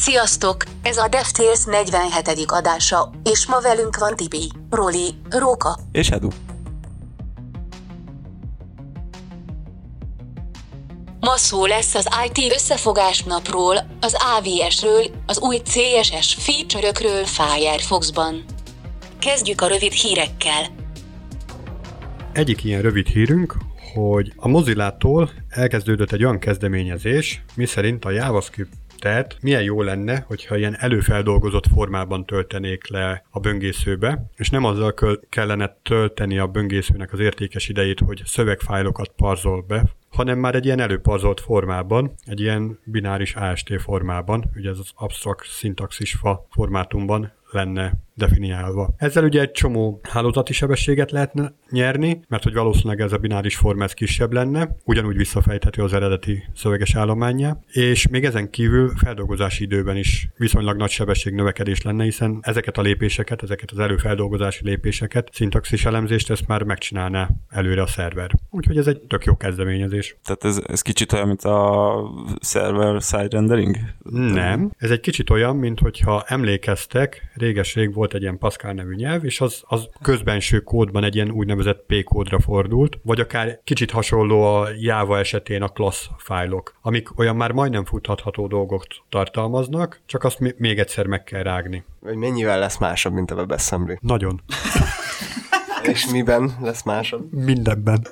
Sziasztok! Ez a DevTales 47. adása, és ma velünk van Tibi, Roli, Róka. És Edu. Ma szó lesz az IT összefogás napról, az AVS-ről, az új CSS feature-ökről Firefox-ban. Kezdjük a rövid hírekkel. Egyik ilyen rövid hírünk, hogy a Mozilla-tól elkezdődött egy olyan kezdeményezés, miszerint a JavaScript tehát milyen jó lenne, hogyha ilyen előfeldolgozott formában töltenék le a böngészőbe, és nem azzal kellene tölteni a böngészőnek az értékes idejét, hogy szövegfájlokat parzol be, hanem már egy ilyen előparzolt formában, egy ilyen bináris AST formában, ugye ez az abstract syntaxis fa formátumban lenne definiálva. Ezzel ugye egy csomó hálózati sebességet lehetne nyerni, mert hogy valószínűleg ez a bináris forma ez kisebb lenne, ugyanúgy visszafejthető az eredeti szöveges állományá, és még ezen kívül feldolgozási időben is viszonylag nagy sebesség növekedés lenne, hiszen ezeket a lépéseket, ezeket az előfeldolgozási lépéseket, szintaxis elemzést ezt már megcsinálná előre a szerver. Úgyhogy ez egy tök jó kezdeményezés. Tehát ez, ez kicsit olyan, mint a server side rendering? Nem. Ez egy kicsit olyan, mint hogyha emlékeztek, réges-rég volt egy ilyen Pascal nevű nyelv, és az, az közbenső kódban egy ilyen úgynevezett P-kódra fordult, vagy akár kicsit hasonló a Java esetén a class fájlok, amik olyan már majdnem futhatható dolgok tartalmaznak, csak azt még egyszer meg kell rágni. Vagy mennyivel lesz másabb, mint a WebAssembly? Nagyon. És miben lesz másabb? Mindenben.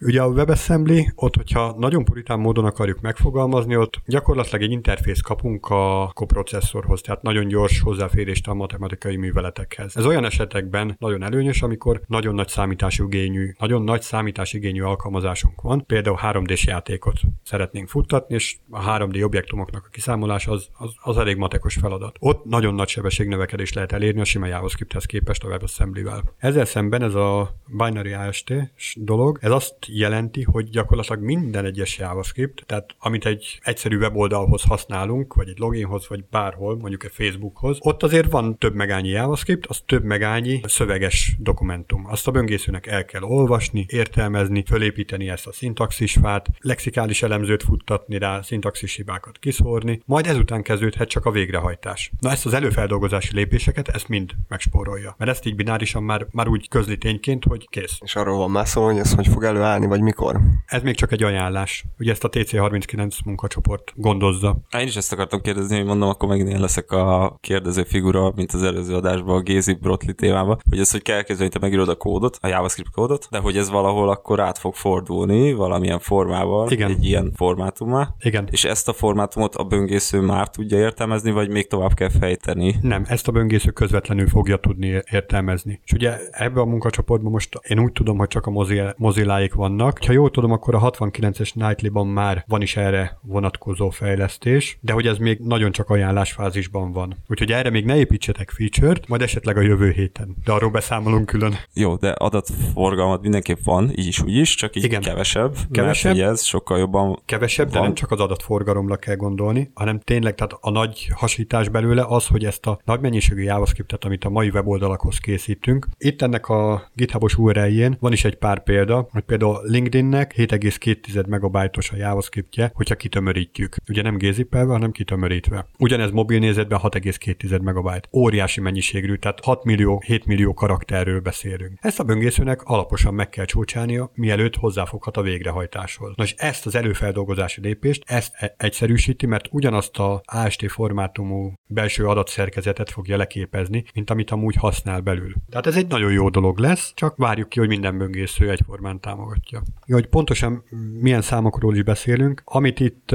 Ugye a WebAssembly, ott, hogyha nagyon puritán módon akarjuk megfogalmazni, ott gyakorlatilag egy interfész kapunk a koprocesszorhoz, tehát nagyon gyors hozzáférést a matematikai műveletekhez. Ez olyan esetekben nagyon előnyös, amikor nagyon nagy számításigényű, nagyon nagy számításigényű alkalmazásunk van, például 3D-s játékot szeretnénk futtatni, és a 3D objektumoknak a kiszámolása az, az, az elég matekos feladat. Ott nagyon nagy sebességnövekedést lehet elérni a sima JavaScripthez képest a WebAssembly-vel. Ezzel szemben ez a binary AST dolog, ez azt jelenti, hogy gyakorlatilag minden egyes JavaScript, tehát amit egy egyszerű weboldalhoz használunk, vagy egy loginhoz, vagy bárhol, mondjuk egy Facebookhoz, ott azért van több megányi JavaScript, az több megányi szöveges dokumentum. Azt a böngészőnek el kell olvasni, értelmezni, fölépíteni ezt a szintaxisfát, lexikális elemzőt futtatni rá, szintaxis hibákat kiszórni, majd ezután kezdődhet csak a végrehajtás. Na ezt az előfeldolgozási lépéseket, ezt mind megspórolja. Mert ezt így binárisan már, már úgy közli tényként, hogy kész. És arról van már szó, hogy ez hogy fog előállni, vagy mikor? Ez még csak egy ajánlás. Ugye ezt a TC39 munkacsoport gondozza. Én is ezt akartam kérdezni, hogy mondom, akkor megint én leszek a kérdező figura, mint az előző adásban a Gézi Brotli témában, hogy ez, hogy kell kezdeni, te megírod a kódot, a JavaScript kódot, de hogy ez valahol akkor át fog fordulni valamilyen formával, Igen. egy ilyen formátumá. Igen. És ezt a formátumot a böngésző már tudja értelmezni, vagy még tovább kell fejteni? Nem, ezt a böngésző közvetlenül fogja tudni értelmezni. És ugye ebbe a munkacsoportban most én úgy tudom, hogy csak a Mozilla-ék vannak. Ha jól tudom, akkor a 69-es Nightly-ban már van is erre vonatkozó fejlesztés, de hogy ez még nagyon csak ajánlásfázisban van. Úgyhogy erre még ne építsetek feature-t, majd esetleg a jövő héten. De arról beszámolunk külön. Jó, de adatforgalmat mindenképp van, így is, úgy is, csak így Igen. kevesebb. Kevesebb. Mert, ez sokkal jobban Kevesebb, van. de nem csak az adatforgalomra kell gondolni, hanem tényleg tehát a nagy hasítás belőle az, hogy ezt a nagy mennyiségű JavaScriptet, amit a mai weboldalakhoz készítünk, itt ennek a GitHubos URL-jén van is egy pár példa, hogy például LinkedInnek 7,2 megabajtos a JavaScriptje, hogyha kitömörítjük. Ugye nem gézipelve, hanem kitömörítve. Ugyanez mobil nézetben 6,2 megabyte. Óriási mennyiségű, tehát 6 millió, 7 millió karakterről beszélünk. Ezt a böngészőnek alaposan meg kell csúcsálnia, mielőtt hozzáfoghat a végrehajtáshoz. Na és ezt az előfeldolgozási lépést, ezt e- egyszerűsíti, mert ugyanazt a AST formátumú belső adatszerkezetet fogja leképezni, mint amit amúgy használ belül. Tehát ez egy nagyon jó dolog lesz, csak várjuk ki, hogy minden böngésző egyformán támogatja. Ja, hogy pontosan milyen számokról is beszélünk, amit itt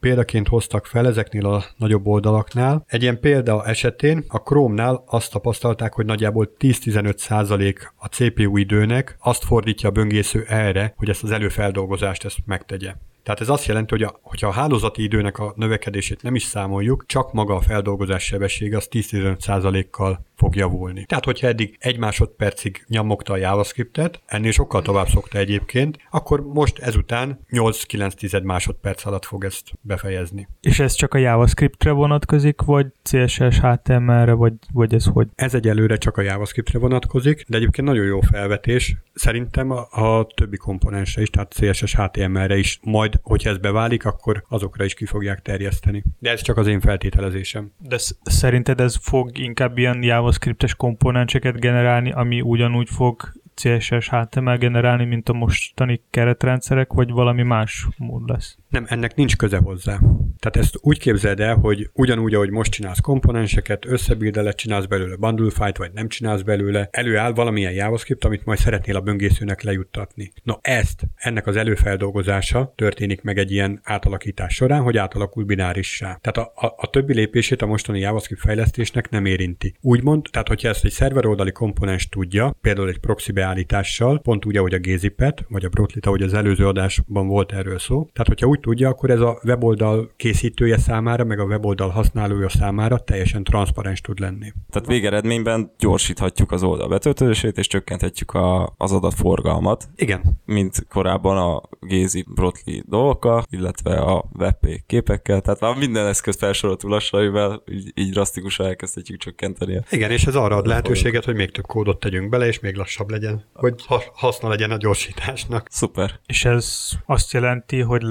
példaként hoztak fel ezeknél a nagyobb oldalaknál. Egy ilyen példa esetén a Chrome-nál azt tapasztalták, hogy nagyjából 10-15% a CPU időnek azt fordítja a böngésző erre, hogy ezt az előfeldolgozást ezt megtegye. Tehát ez azt jelenti, hogy a, hogyha a hálózati időnek a növekedését nem is számoljuk, csak maga a feldolgozás sebessége az 10-15%-kal fog javulni. Tehát, hogyha eddig egy másodpercig nyomogta a JavaScriptet, ennél sokkal tovább szokta egyébként, akkor most ezután 8-9 másodperc alatt fog ezt befejezni. És ez csak a JavaScriptre vonatkozik, vagy CSS, HTML-re, vagy, vagy ez hogy? Ez egyelőre csak a JavaScriptre vonatkozik, de egyébként nagyon jó felvetés. Szerintem a, a többi komponensre is, tehát CSS, HTML-re is majd, hogyha ez beválik, akkor azokra is ki fogják terjeszteni. De ez csak az én feltételezésem. De sz- szerinted ez fog inkább ilyen JavaScriptes komponenseket generálni, ami ugyanúgy fog CSS HTML generálni, mint a mostani keretrendszerek, vagy valami más mód lesz? Nem, ennek nincs köze hozzá. Tehát ezt úgy képzeld el, hogy ugyanúgy, ahogy most csinálsz komponenseket, összebildelet csinálsz belőle bundle file vagy nem csinálsz belőle, előáll valamilyen JavaScript, amit majd szeretnél a böngészőnek lejuttatni. Na ezt, ennek az előfeldolgozása történik meg egy ilyen átalakítás során, hogy átalakul binárissá. Tehát a, a, a többi lépését a mostani JavaScript fejlesztésnek nem érinti. Úgymond, tehát hogyha ezt egy szerver oldali komponens tudja, például egy proxy beállítással, pont úgy, ahogy a Gzipet, vagy a Brotlit, ahogy az előző adásban volt erről szó. Tehát, hogyha úgy tudja, akkor ez a weboldal készítője számára, meg a weboldal használója számára teljesen transzparens tud lenni. Tehát végeredményben gyorsíthatjuk az oldal betöltését, és csökkenthetjük a, az adatforgalmat, Igen, mint korábban a Gézi Brotli dolgokkal, illetve a WebP képekkel, tehát már minden eszközt felsoroltuk lassan, amivel így, így drasztikusan elkezdhetjük csökkenteni. igen, és ez arra ad lehetőséget, hogy még több kódot tegyünk bele, és még lassabb legyen, hogy ha- haszna legyen a gyorsításnak. Szuper. És ez azt jelenti, hogy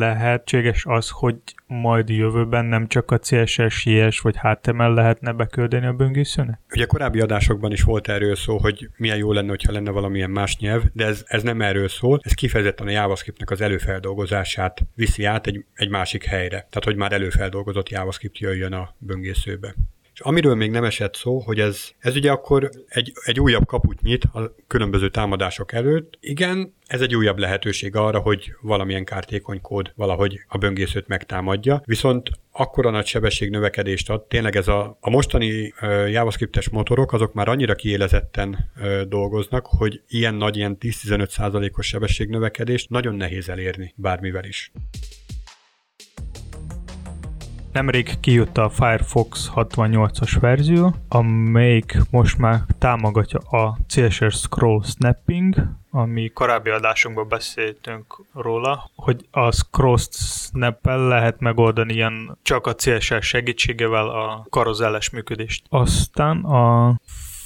lehetséges az, hogy majd jövőben nem csak a CSS, JS vagy HTML lehetne beküldeni a böngészőnek? Ugye korábbi adásokban is volt erről szó, hogy milyen jó lenne, hogyha lenne valamilyen más nyelv, de ez, ez nem erről szól, ez kifejezetten a JavaScriptnek az előfeldolgozását viszi át egy, egy másik helyre. Tehát, hogy már előfeldolgozott JavaScript jöjjön a böngészőbe. Amiről még nem esett szó, hogy ez, ez ugye akkor egy, egy újabb kaput nyit a különböző támadások előtt. Igen, ez egy újabb lehetőség arra, hogy valamilyen kártékony kód valahogy a böngészőt megtámadja, viszont akkora nagy sebességnövekedést ad, tényleg ez a, a mostani uh, JavaScriptes motorok, azok már annyira kiélezetten uh, dolgoznak, hogy ilyen nagy, ilyen 10-15%-os sebességnövekedést nagyon nehéz elérni bármivel is. Nemrég kijött a Firefox 68-as verzió, amelyik most már támogatja a CSS Scroll Snapping, ami korábbi adásunkban beszéltünk róla, hogy a scroll snap lehet megoldani ilyen csak a CSS segítségevel a karozelles működést. Aztán a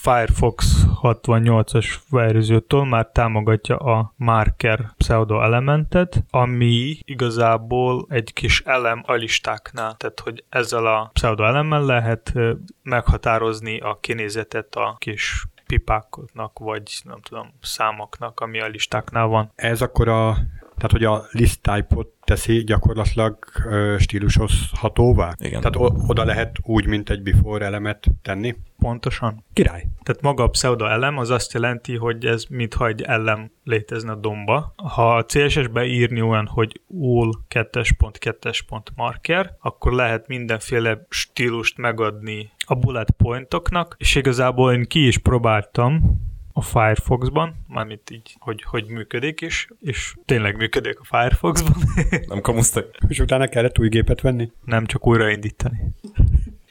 Firefox 68-as verziótól már támogatja a marker pseudo elementet, ami igazából egy kis elem a listáknál, tehát hogy ezzel a pseudo elemmel lehet meghatározni a kinézetet a kis pipáknak, vagy nem tudom, számoknak, ami a listáknál van. Ez akkor a, tehát hogy a list type-ot teszi gyakorlatilag stílusozhatóvá? Igen. Tehát oda lehet úgy, mint egy before elemet tenni? Pontosan. Király. Tehát maga a pseudo elem az azt jelenti, hogy ez mintha egy elem létezne a domba. Ha a CSS-be írni olyan, hogy all 2.2.marker, akkor lehet mindenféle stílust megadni a bullet pointoknak, és igazából én ki is próbáltam a Firefoxban, mármint így, hogy, hogy működik is, és tényleg működik a Firefoxban, Nem kamusztak. És utána kellett új gépet venni? nem csak újraindítani.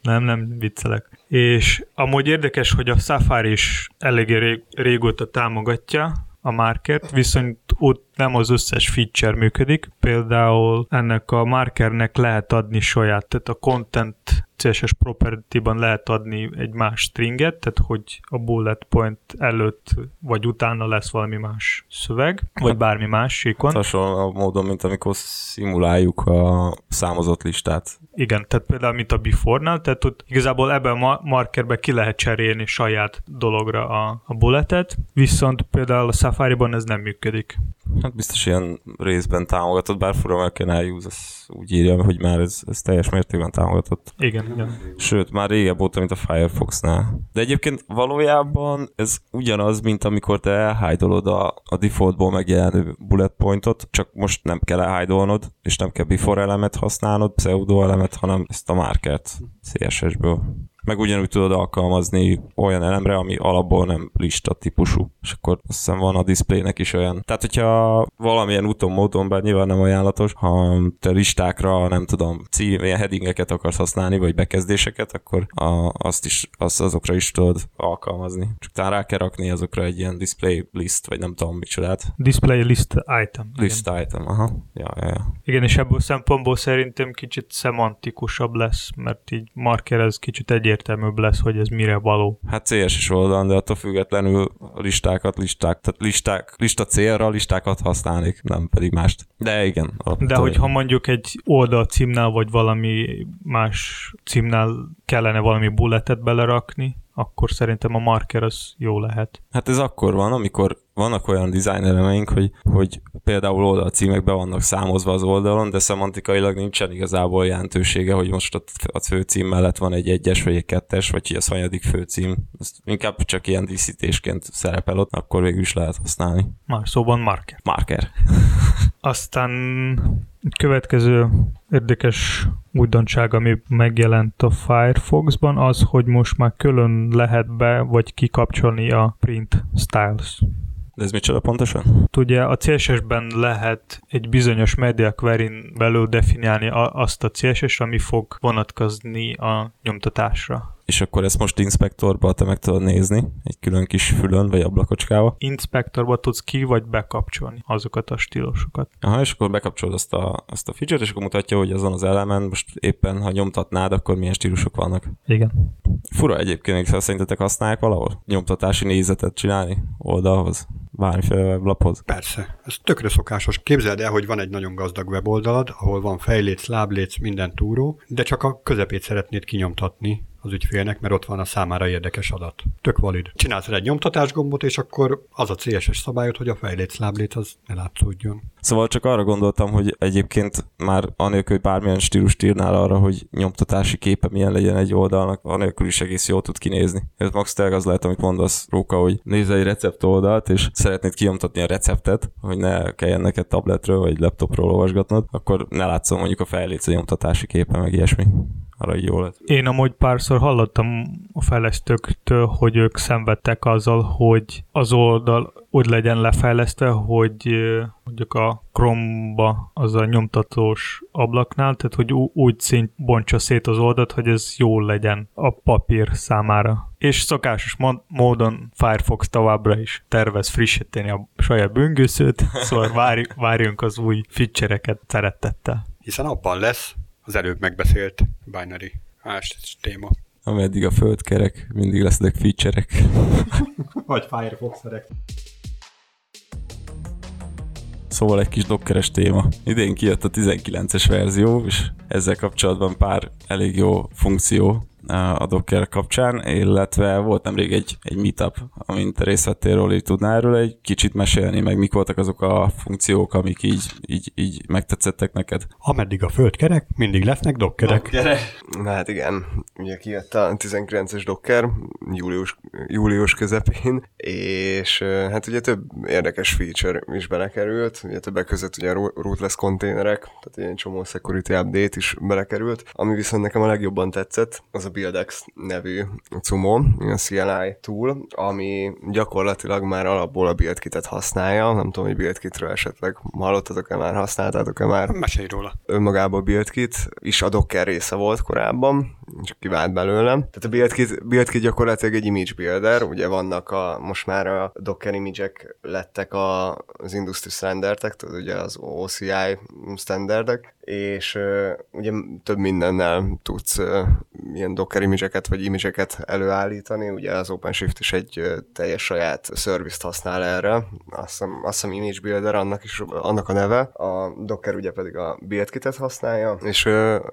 Nem, nem viccelek. És amúgy érdekes, hogy a Safari is eléggé rég, régóta támogatja a markert, viszont ott nem az összes feature működik. Például ennek a markernek lehet adni saját, tehát a content CSS property-ban lehet adni egy más stringet, tehát hogy a bullet point előtt vagy utána lesz valami más szöveg, vagy bármi más síkon. Hasonló módon, mint amikor szimuláljuk a számozott listát. Igen, tehát például mint a before-nál, tehát ott igazából ebben a ma- markerben ki lehet cserélni saját dologra a, a bulletet, viszont például a Safari-ban ez nem működik. Hát biztos ilyen részben támogatott, bár fura, mert Canary Use az úgy írja, hogy már ez, ez teljes mértékben támogatott. Igen, igen. Sőt, már régebb óta, mint a Firefoxnál. De egyébként valójában ez ugyanaz, mint amikor te elhájdolod a, a defaultból megjelenő bullet pointot, csak most nem kell elhájdolnod, és nem kell before elemet használnod, pseudo elemet, hanem ezt a markert CSS-ből. Meg ugyanúgy tudod alkalmazni olyan elemre, ami alapból nem lista típusú, és akkor azt hiszem van a displaynek is olyan. Tehát, hogyha valamilyen úton, módon, bár nyilván nem ajánlatos, ha te listákra, nem tudom, cím, ilyen headingeket akarsz használni, vagy bekezdéseket, akkor a, azt is, azt azokra is tudod alkalmazni. Csak talán rá kell rakni azokra egy ilyen display list, vagy nem tudom micsodát. Display list item. List Igen. item, aha. Ja, ja, ja. Igen, és ebből szempontból szerintem kicsit szemantikusabb lesz, mert így marker ez kicsit egyértelműbb lesz, hogy ez mire való. Hát CSS oldalon, de attól függetlenül a listákat, listák, tehát listák, lista célra listákat használnék, nem pedig mást. De igen. De hogyha mondjuk egy oldal címnál, vagy valami más címnál kellene valami bulletet belerakni, akkor szerintem a marker az jó lehet. Hát ez akkor van, amikor vannak olyan design elemeink, hogy, hogy például oldalcímek be vannak számozva az oldalon, de szemantikailag nincsen igazából jelentősége, hogy most a, a főcím mellett van egy egyes vagy egy kettes, vagy hogy az hanyadik főcím. Ezt inkább csak ilyen díszítésként szerepel ott, akkor végül is lehet használni. Már szóban marker. Marker. Aztán következő érdekes újdonság, ami megjelent a Firefoxban, az, hogy most már külön lehet be vagy kikapcsolni a print styles. De ez micsoda pontosan? Ugye a CSS-ben lehet egy bizonyos media query belül definiálni azt a CSS, ami fog vonatkozni a nyomtatásra. És akkor ezt most inspektorba te meg tudod nézni, egy külön kis fülön vagy ablakocskával. Inspektorba tudsz ki vagy bekapcsolni azokat a stílusokat. Aha, és akkor bekapcsolod azt a, azt a feature-t, és akkor mutatja, hogy azon az elemen most éppen, ha nyomtatnád, akkor milyen stílusok vannak. Igen. Fura egyébként, szerintetek használják valahol? Nyomtatási nézetet csinálni oldalhoz? Bármiféle weblaphoz? Persze, ez tökre szokásos. Képzeld el, hogy van egy nagyon gazdag weboldalad, ahol van fejléc, lábléc, minden túró, de csak a közepét szeretnéd kinyomtatni az ügyfélnek, mert ott van a számára érdekes adat. Tök valid. Csinálsz egy nyomtatás gombot, és akkor az a CSS szabályod, hogy a fejléc, lábléc az ne látszódjon. Szóval csak arra gondoltam, hogy egyébként már anélkül, hogy bármilyen stílust írnál arra, hogy nyomtatási képe milyen legyen egy oldalnak, anélkül is egész jól tud kinézni. Ez max tényleg az lehet, amit mondasz, Róka, hogy nézz egy recept oldalt, és szeretnéd kinyomtatni a receptet, hogy ne kelljen neked tabletről vagy laptopról olvasgatnod, akkor ne látszom mondjuk a fejléc a nyomtatási képe, meg ilyesmi. Arra jó lett. Én amúgy párszor hallottam a fejlesztőktől, hogy ők szenvedtek azzal, hogy az oldal úgy legyen lefejlesztve, hogy mondjuk a Chrome-ba az a nyomtatós ablaknál, tehát hogy úgy szint bontsa szét az oldalt, hogy ez jól legyen a papír számára. És szokásos módon Firefox továbbra is tervez frissíteni a saját böngészőt, szóval várj, várjunk az új feature-eket szeretettel. Hiszen abban lesz az előbb megbeszélt binary hash téma. Ameddig a föld kerek, mindig lesznek feature-ek. Vagy Firefox szerek. Szóval egy kis dokkeres téma. Idén kijött a 19-es verzió, és ezzel kapcsolatban pár elég jó funkció a Docker kapcsán, illetve volt nemrég egy, egy meetup, amint részt vettél róla, így tudnál erről egy kicsit mesélni, meg mik voltak azok a funkciók, amik így, így, így megtetszettek neked. Ameddig a föld kerek, mindig lesznek dokkerek. Na hát igen, ugye kijött a 19-es Docker július, július közepén, és hát ugye több érdekes feature is belekerült, ugye többek között ugye ro- rootless konténerek, tehát ilyen csomó security update is belekerült, ami viszont nekem a legjobban tetszett, az a BuildX nevű cumo, a CLI tool, ami gyakorlatilag már alapból a BuildKit-et használja, nem tudom, hogy BuildKitről esetleg hallottatok-e már, használtátok-e már Mesélj róla. önmagából BuildKit is a Docker része volt korábban, csak kivált belőlem. Tehát a BuildKit, BuildKit gyakorlatilag egy image builder, ugye vannak a, most már a Docker image lettek a, az industry standardek, tehát ugye az OCI standardek, és uh, ugye több mindennel tudsz uh, ilyen Docker image vagy image előállítani, ugye az OpenShift is egy teljes saját service használ erre, azt hiszem, azt hiszem Image Builder annak, is, annak a neve, a Docker ugye pedig a BuildKit-et használja, és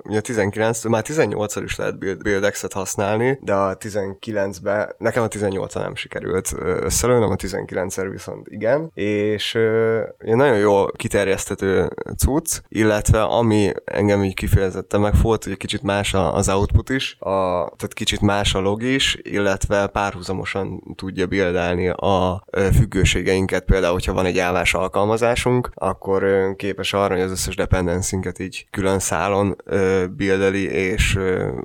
ugye 19 már 18 is lehet Build, BuildX-et használni, de a 19-ben, nekem a 18 nem sikerült ö, összelőnem, a 19-szer viszont igen, és ugye nagyon jól kiterjesztető cucc, illetve ami engem így kifejezetten megfogott, hogy egy kicsit más az output is. A tehát kicsit más a log illetve párhuzamosan tudja bildelni a függőségeinket. Például, hogyha van egy állás alkalmazásunk, akkor képes arra, hogy az összes dependencinket így külön szálon bildeli és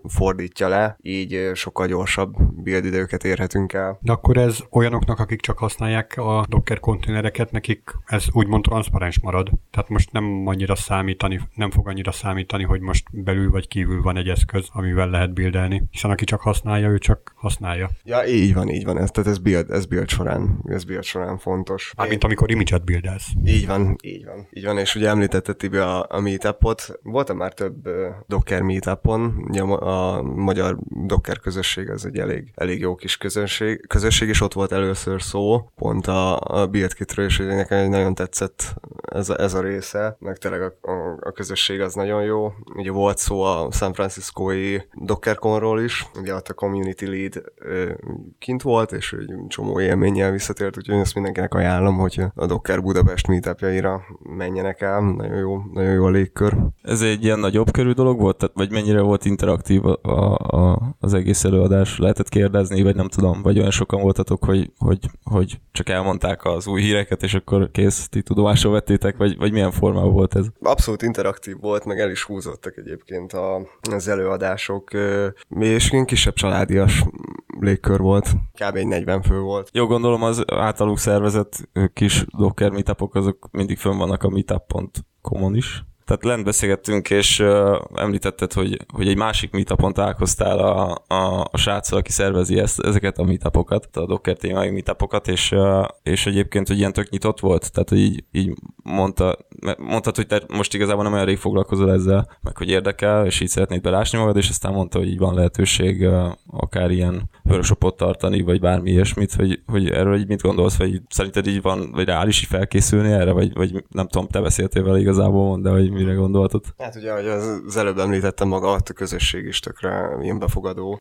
fordítja le, így sokkal gyorsabb build érhetünk el. De akkor ez olyanoknak, akik csak használják a Docker konténereket, nekik ez úgymond transzparens marad. Tehát most nem annyira számítani, nem fog annyira számítani, hogy most belül vagy kívül van egy eszköz, amivel lehet bildelni. Hiszen aki csak használja, ő csak használja. Ja, így van, így van. Ez, tehát ez build, ez build során, ez build során fontos. Mármint amikor image-et bildelsz. Így van, így van. Így van, és ugye említette Tibi a, a meetupot. Voltam már több uh, Docker meetupon, ugye a, a magyar Docker közösség az egy elég, elég jó kis közösség, közösség, és ott volt először szó, pont a, a build kitről, és nekem nagyon tetszett ez a, ez a része, meg tényleg a, a, a közösség az nagyon jó. Ugye volt szó a San Francisco-i DockerConról is, ugye ott a community lead kint volt, és egy csomó élménnyel visszatért, úgyhogy ezt mindenkinek ajánlom, hogy a Docker Budapest meetupjaira menjenek el, nagyon jó, nagyon jó a légkör. Ez egy ilyen nagyobb körű dolog volt, tehát, vagy mennyire volt interaktív a, a, az egész előadás? Lehetett kérdezni, vagy nem tudom, vagy olyan sokan voltatok, hogy, hogy, hogy csak elmondták az új híreket, és akkor kész, ti tudomásul vettétek, vagy, vagy milyen formában volt ez? Abszolút interaktív volt, meg el is húzottak egyébként a, az előadások, és ilyen kisebb családias légkör volt. Kb. egy 40 fő volt. Jó, gondolom az általuk szervezett kis Docker meetupok, azok mindig fönn vannak a meetup.com-on is. Tehát lent beszélgettünk, és uh, említetted, hogy, hogy egy másik meetupon találkoztál a, a, a sráccal, aki szervezi ezt, ezeket a meetupokat, a Docker témájú meetupokat, és, uh, és egyébként, hogy ilyen tök nyitott volt, tehát hogy így, így mondta, mondtad, hogy te most igazából nem olyan rég foglalkozol ezzel, meg hogy érdekel, és így szeretnéd belásni magad, és aztán mondta, hogy így van lehetőség uh, akár ilyen workshopot tartani, vagy bármi ilyesmit, hogy, hogy erről így mit gondolsz, vagy szerinted így van, vagy reális így felkészülni erre, vagy, vagy nem tudom, te beszéltél vele igazából, de hogy mire gondoltad? Hát ugye, ahogy az előbb említettem maga, a közösség is tökre ilyen befogadó,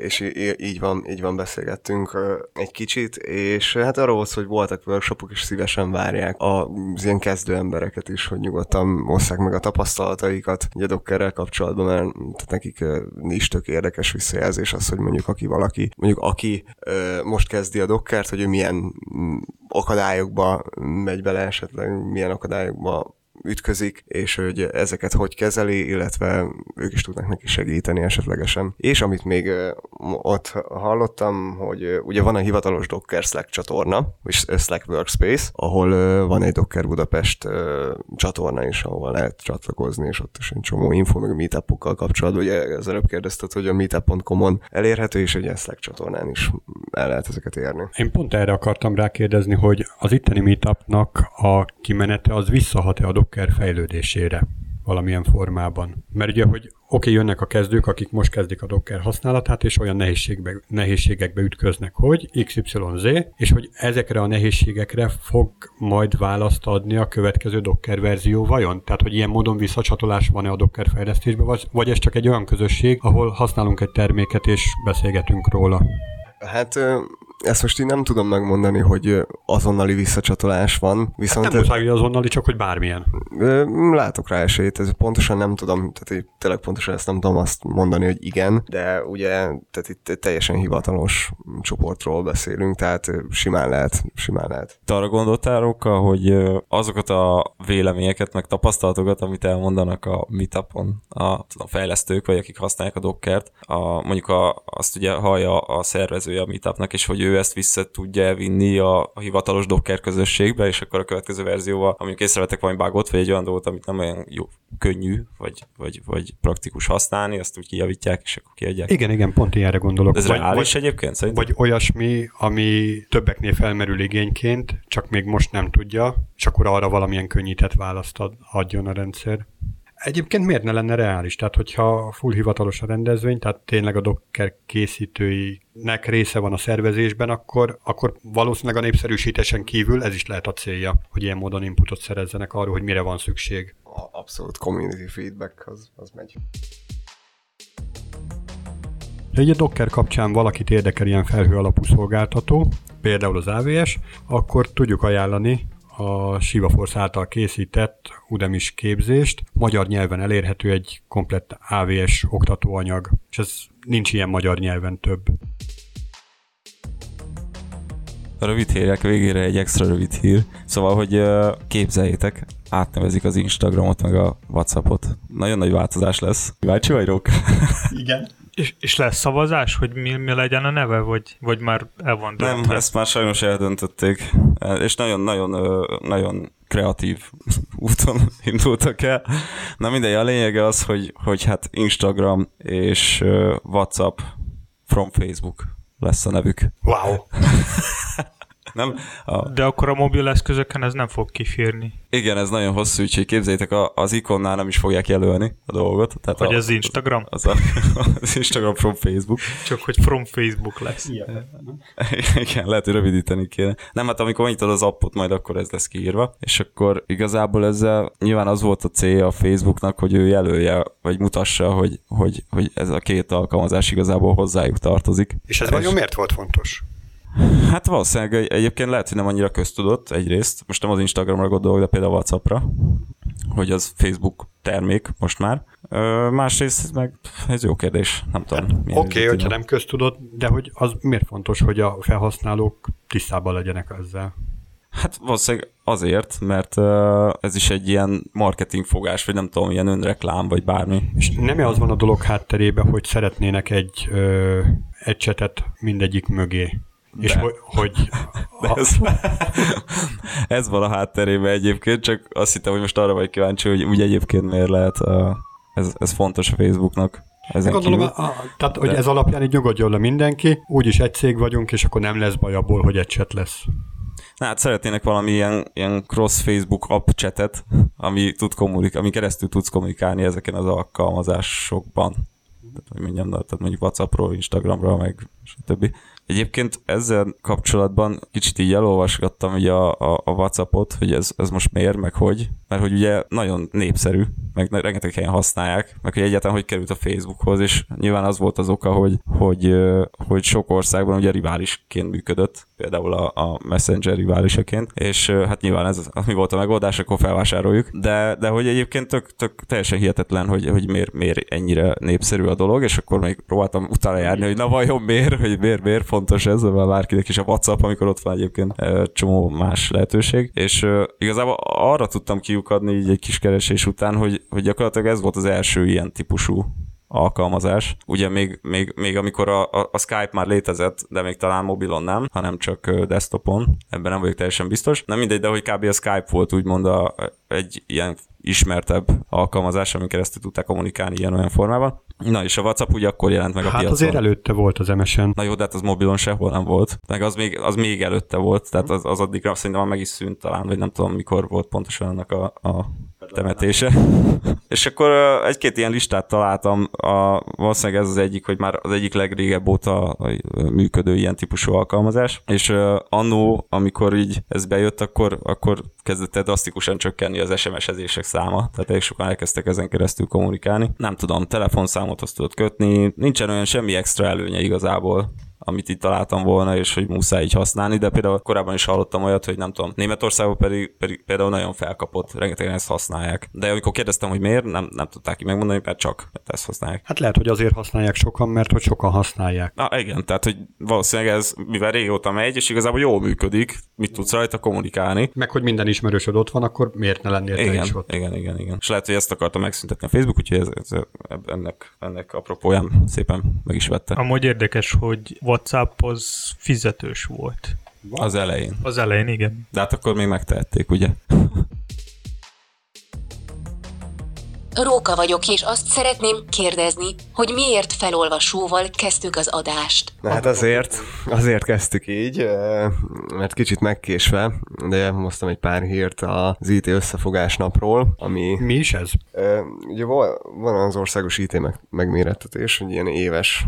és így van, így van beszélgettünk egy kicsit, és hát arról volt, hogy voltak workshopok, és szívesen várják az ilyen kezdő embereket is, hogy nyugodtan osszák meg a tapasztalataikat ugye Dockerrel kapcsolatban, mert nekik is tök érdekes visszajelzés az, hogy mondjuk aki valaki, mondjuk aki most kezdi a Dockert, hogy ő milyen akadályokba megy bele esetleg, milyen akadályokba ütközik, és hogy ezeket hogy kezeli, illetve ők is tudnak neki segíteni esetlegesen. És amit még ott hallottam, hogy ugye van a hivatalos Docker Slack csatorna, és Slack Workspace, ahol van egy Docker Budapest csatorna is, ahol lehet csatlakozni, és ott is egy csomó info, meg a meetupokkal kapcsolatban. Ugye az előbb kérdezted, hogy a meetup.com-on elérhető, és egy Slack csatornán is el lehet ezeket érni. Én pont erre akartam rákérdezni, hogy az itteni meetupnak a kimenete az visszahat-e a Docker fejlődésére valamilyen formában. Mert ugye, hogy oké, okay, jönnek a kezdők, akik most kezdik a Docker használatát, és olyan nehézségbe, nehézségekbe ütköznek, hogy XYZ, és hogy ezekre a nehézségekre fog majd választ adni a következő Docker verzió vajon? Tehát, hogy ilyen módon visszacsatolás van-e a Docker fejlesztésbe, vagy, vagy ez csak egy olyan közösség, ahol használunk egy terméket és beszélgetünk róla? Hát ezt most így nem tudom megmondani, hogy azonnali visszacsatolás van. Viszont hát nem muszáj, hogy azonnali, csak hogy bármilyen. Látok rá esélyt, ez pontosan nem tudom, tehát tényleg pontosan ezt nem tudom azt mondani, hogy igen, de ugye tehát itt teljesen hivatalos csoportról beszélünk, tehát simán lehet, simán lehet. Te arra gondoltál, Róka, hogy azokat a véleményeket, meg tapasztalatokat, amit elmondanak a meetupon a tudom, fejlesztők, vagy akik használják a Dockert, a, mondjuk a, azt ugye hallja a szervezője a meetupnak, és hogy ő ő ezt vissza tudja vinni a, a hivatalos Docker közösségbe, és akkor a következő verzióval, amikor észrevettek valami bugot, vagy egy olyan dolgot, amit nem olyan jó, könnyű, vagy, vagy, vagy praktikus használni, azt úgy kijavítják, és akkor kiadják. Igen, igen, pont ilyenre gondolok. Ez vagy, reális vagy, egyébként szerintem? Vagy olyasmi, ami többeknél felmerül igényként, csak még most nem tudja, és akkor arra valamilyen könnyített választ ad, adjon a rendszer. Egyébként miért ne lenne reális? Tehát, hogyha full hivatalos a rendezvény, tehát tényleg a Docker készítőinek része van a szervezésben, akkor, akkor valószínűleg a népszerűsítésen kívül ez is lehet a célja, hogy ilyen módon inputot szerezzenek arról, hogy mire van szükség. Abszolút community feedback az, az megy. Ha egy a Docker kapcsán valakit érdekel ilyen felhő alapú szolgáltató, például az AVS, akkor tudjuk ajánlani a Shiva Force által készített Udemis képzést. Magyar nyelven elérhető egy komplett AVS oktatóanyag, és ez nincs ilyen magyar nyelven több. A rövid hírek végére egy extra rövid hír. Szóval, hogy képzeljétek, átnevezik az Instagramot, meg a Whatsappot. Nagyon nagy változás lesz. Kíváncsi vagy, Rók? Igen. És, és lesz szavazás, hogy mi, mi legyen a neve, vagy, vagy már el van Nem, ezt már sajnos eldöntötték. És nagyon-nagyon nagyon kreatív úton indultak el. Na mindegy, a lényege az, hogy, hogy hát Instagram és WhatsApp from Facebook lesz a nevük. Wow. Nem? A, De akkor a mobil eszközöken ez nem fog kifírni. igen, ez nagyon hosszú, úgyhogy képzeljétek, a, az ikonnál nem is fogják jelölni a dolgot. Tehát Vagy a, az Instagram? Az, a, az Instagram from Facebook. Csak hogy from Facebook lesz. Igen, lehet, hogy rövidíteni kéne. Nem, hát amikor megnyitod az appot, majd akkor ez lesz kiírva, és akkor igazából ezzel nyilván az volt a célja a Facebooknak, hogy ő jelölje, vagy mutassa, hogy, hogy, hogy ez a két alkalmazás igazából hozzájuk tartozik. És ez vajon miért volt fontos? Hát valószínűleg egy- egyébként lehet, hogy nem annyira köztudott egyrészt, most nem az Instagramra gondolok, de például a Whatsappra, hogy az Facebook termék most már. Ö, másrészt meg ez jó kérdés, nem tudom. milyen Oké, okay, hogyha nem köztudott, de hogy az miért fontos, hogy a felhasználók tisztában legyenek ezzel? Hát valószínűleg azért, mert ez is egy ilyen marketing fogás, vagy nem tudom, ilyen önreklám, vagy bármi. És nem az van a dolog hátterében, hogy szeretnének egy, ö, egy csetet mindegyik mögé. De. És hogy, hogy De ez, ez van a hátterében egyébként, csak azt hittem, hogy most arra vagy kíváncsi, hogy úgy egyébként miért lehet, uh, ez, ez fontos a Facebooknak. Ezen Gondolom, kívül. a, a, tehát, hogy De- ez alapján így nyugodjon le mindenki, úgyis egy cég vagyunk, és akkor nem lesz baj abból, hogy egy chat lesz. Na, hát szeretnének valami ilyen, ilyen cross Facebook app chatet, ami, tud kommunik- ami keresztül tudsz kommunikálni ezeken az alkalmazásokban. Tehát, hogy mondjam, de- tehát mondjuk Whatsappról, Instagramról, meg stb. Egyébként ezzel kapcsolatban kicsit így elolvasgattam ugye a, a, a Whatsappot, hogy ez, ez most miért, meg hogy, mert hogy ugye nagyon népszerű, meg rengeteg helyen használják, meg hogy egyáltalán hogy került a Facebookhoz, és nyilván az volt az oka, hogy, hogy, hogy sok országban ugye riválisként működött, például a, a Messenger riválisaként, és hát nyilván ez az, mi volt a megoldás, akkor felvásároljuk, de, de hogy egyébként tök, tök teljesen hihetetlen, hogy, hogy miért, miért ennyire népszerű a dolog, és akkor még próbáltam utána járni, hogy na vajon miért, hogy miért, miért fontos ez, mert bárkinek is a WhatsApp, amikor ott van egyébként csomó más lehetőség, és igazából arra tudtam kiukadni így egy kis keresés után, hogy, hogy gyakorlatilag ez volt az első ilyen típusú alkalmazás. Ugye még, még, még amikor a, a, Skype már létezett, de még talán mobilon nem, hanem csak desktopon, ebben nem vagyok teljesen biztos. Nem mindegy, de hogy kb. a Skype volt úgymond a, egy ilyen ismertebb alkalmazás, amin keresztül tudták kommunikálni ilyen-olyan formában. Na és a WhatsApp ugye akkor jelent meg a Hát piacon. azért előtte volt az MSN. Na jó, de hát az mobilon sehol nem volt. Meg az még, az még előtte volt, tehát az, az addigra szerintem már meg is szűnt talán, vagy nem tudom mikor volt pontosan annak a, a temetése. És akkor egy-két ilyen listát találtam, a, valószínűleg ez az egyik, hogy már az egyik legrégebb óta működő ilyen típusú alkalmazás, és annó, amikor így ez bejött, akkor, akkor kezdett el drasztikusan csökkenni az SMS-ezések száma, tehát elég sokan elkezdtek ezen keresztül kommunikálni. Nem tudom, telefonszámot azt tudod kötni, nincsen olyan semmi extra előnye igazából amit itt találtam volna, és hogy muszáj így használni, de például korábban is hallottam olyat, hogy nem tudom, Németországban pedig, pedig például nagyon felkapott, rengetegen ezt használják. De amikor kérdeztem, hogy miért, nem, nem tudták ki megmondani, mert csak mert ezt használják. Hát lehet, hogy azért használják sokan, mert hogy sokan használják. Na igen, tehát hogy valószínűleg ez, mivel régóta megy, és igazából jól működik, mit tudsz rajta kommunikálni. Meg, hogy minden ismerősöd ott van, akkor miért ne lennél te Igen, is ott? igen, igen, igen. És lehet, hogy ezt akarta megszüntetni a Facebook, úgyhogy ez, ez, ennek, ennek apropóján szépen meg is vette. Amúgy érdekes, hogy WhatsApp az fizetős volt. Az elején. Az elején, igen. De hát akkor még megtehették, ugye? Róka vagyok, és azt szeretném kérdezni, hogy miért felolvasóval kezdtük az adást. Na hát azért, azért kezdtük így, mert kicsit megkésve, de hoztam egy pár hírt az IT összefogás napról, ami Mi is ez? Ugye van az országos IT meg- megmérettetés, egy ilyen éves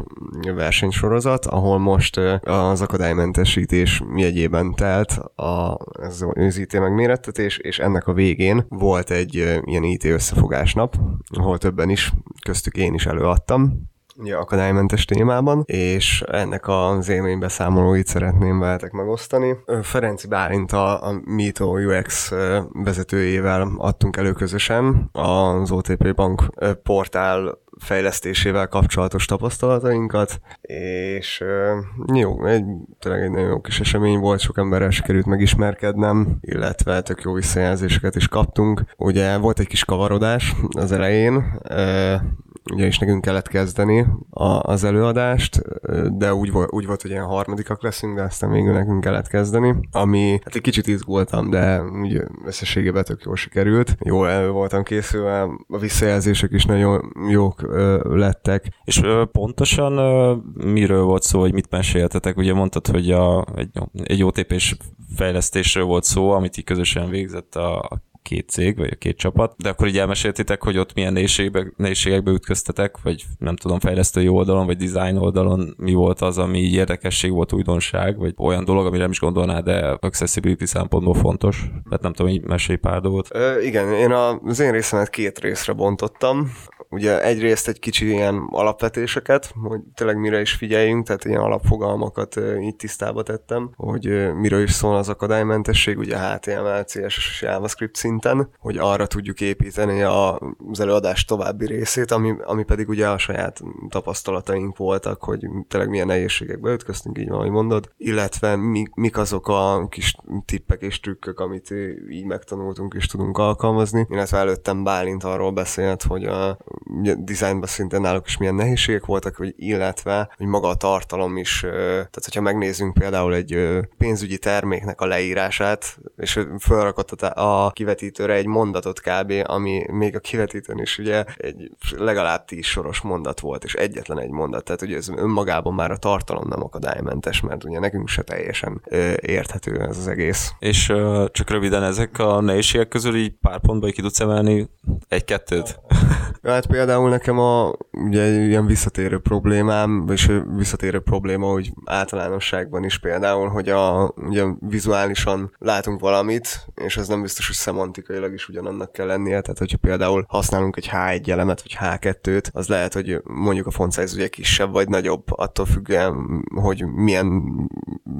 versenysorozat, ahol most az akadálymentesítés jegyében telt az IT megmérettetés, és ennek a végén volt egy ilyen IT összefogás nap, ahol többen is, köztük én is előadtam, ugye akadálymentes témában, és ennek az élménybeszámolóit szeretném veletek megosztani. Ferenci Bálint a, a Mito UX vezetőjével adtunk elő közösen az OTP Bank portál fejlesztésével kapcsolatos tapasztalatainkat, és jó, egy, tényleg egy nagyon jó kis esemény volt, sok emberrel sikerült megismerkednem, illetve tök jó visszajelzéseket is kaptunk. Ugye volt egy kis kavarodás az elején, ugyanis nekünk kellett kezdeni a, az előadást, de úgy, úgy volt, hogy ilyen harmadikak leszünk, de aztán végül nekünk kellett kezdeni, ami hát egy kicsit izgultam, de úgy összességében tök jól sikerült. Jól elő voltam készülve, a visszajelzések is nagyon jók ö, lettek. És ö, pontosan ö, miről volt szó, hogy mit meséltetek? Ugye mondtad, hogy a, egy, egy OTP-s fejlesztésről volt szó, amit így közösen végzett a két cég, vagy a két csapat, de akkor így elmeséltitek, hogy ott milyen nehézségekbe, nehézségekbe ütköztetek, vagy nem tudom, fejlesztői oldalon, vagy design oldalon mi volt az, ami érdekesség volt, újdonság, vagy olyan dolog, amire nem is gondolná, de accessibility szempontból fontos. mert nem tudom, így mesélj pár dolgot. Ö, igen, én az én részemet két részre bontottam ugye egyrészt egy kicsi ilyen alapvetéseket, hogy tényleg mire is figyeljünk, tehát ilyen alapfogalmakat így tisztába tettem, hogy miről is szól az akadálymentesség, ugye HTML, CSS és JavaScript szinten, hogy arra tudjuk építeni az előadás további részét, ami, ami pedig ugye a saját tapasztalataink voltak, hogy tényleg milyen nehézségekbe ütköztünk, így van, ahogy mondod, illetve mi, mik azok a kis tippek és trükkök, amit így megtanultunk és tudunk alkalmazni, illetve előttem Bálint arról beszélt, hogy a designban szintén náluk is milyen nehézségek voltak, hogy illetve, hogy maga a tartalom is, tehát hogyha megnézzünk például egy pénzügyi terméknek a leírását, és felrakott a kivetítőre egy mondatot kb., ami még a kivetítőn is ugye egy legalább tíz soros mondat volt, és egyetlen egy mondat, tehát ugye ez önmagában már a tartalom nem akadálymentes, mert ugye nekünk se teljesen érthető ez az egész. És csak röviden ezek a nehézségek közül így pár pontba ki tudsz emelni egy-kettőt? Hát például nekem a ugye, ilyen visszatérő problémám, és visszatérő probléma, hogy általánosságban is például, hogy a, ugye vizuálisan látunk valamit, és ez nem biztos, hogy szemantikailag is ugyanannak kell lennie, tehát hogyha például használunk egy H1 elemet, vagy H2-t, az lehet, hogy mondjuk a font size ugye kisebb vagy nagyobb, attól függően, hogy milyen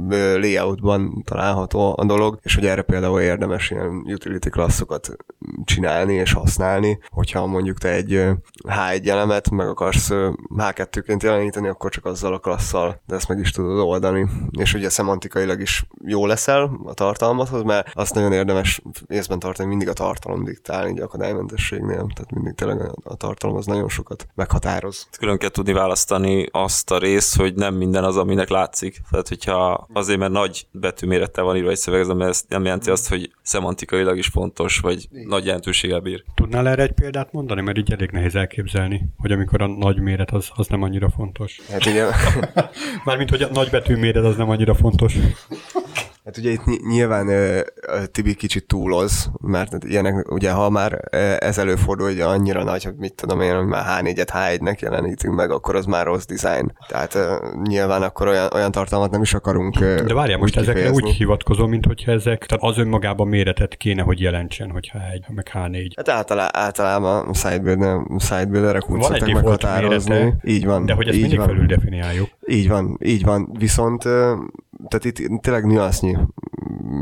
layoutban található a dolog, és hogy erre például érdemes ilyen utility klasszokat csinálni és használni, hogyha mondjuk te egy H1 elemet meg akarsz H2-ként jeleníteni, akkor csak azzal a klasszal, de ezt meg is tudod oldani. És ugye szemantikailag is jó leszel a tartalmathoz, mert azt nagyon érdemes észben tartani, mindig a tartalom diktál, így akadálymentességnél, tehát mindig tényleg a tartalom az nagyon sokat meghatároz. Külön kell tudni választani azt a részt, hogy nem minden az, aminek látszik. Tehát, hogyha azért, mert nagy betűmérettel van írva egy szöveg, ez nem jelenti azt, hogy szemantikailag is fontos, vagy Igen. nagy jelentőséggel bír. Tudnál erre egy példát mondani, mert így elég nehéz elképzelni, hogy amikor a nagy méret az, az nem annyira fontos. Hát igen. Mármint, hogy a nagy méret az nem annyira fontos. Hát ugye itt nyilván Tibi kicsit túloz, mert ilyenek, ugye ha már ez előfordul, hogy annyira nagy, hogy mit tudom én, hogy már H4-et H1-nek jelenítünk meg, akkor az már rossz design. Tehát nyilván akkor olyan, olyan tartalmat nem is akarunk De várjál, most ezekre úgy hivatkozom, mint hogyha ezek, tehát az önmagában méretet kéne, hogy jelentsen, hogy H1, meg H4. Hát általá, általában a sidebuilder, sidebuilderek úgy van egy meghatározni. Mérete, így van. De hogy ezt mindig van. felül definiáljuk. Így van, így van. Viszont tehát itt tényleg nüansznyi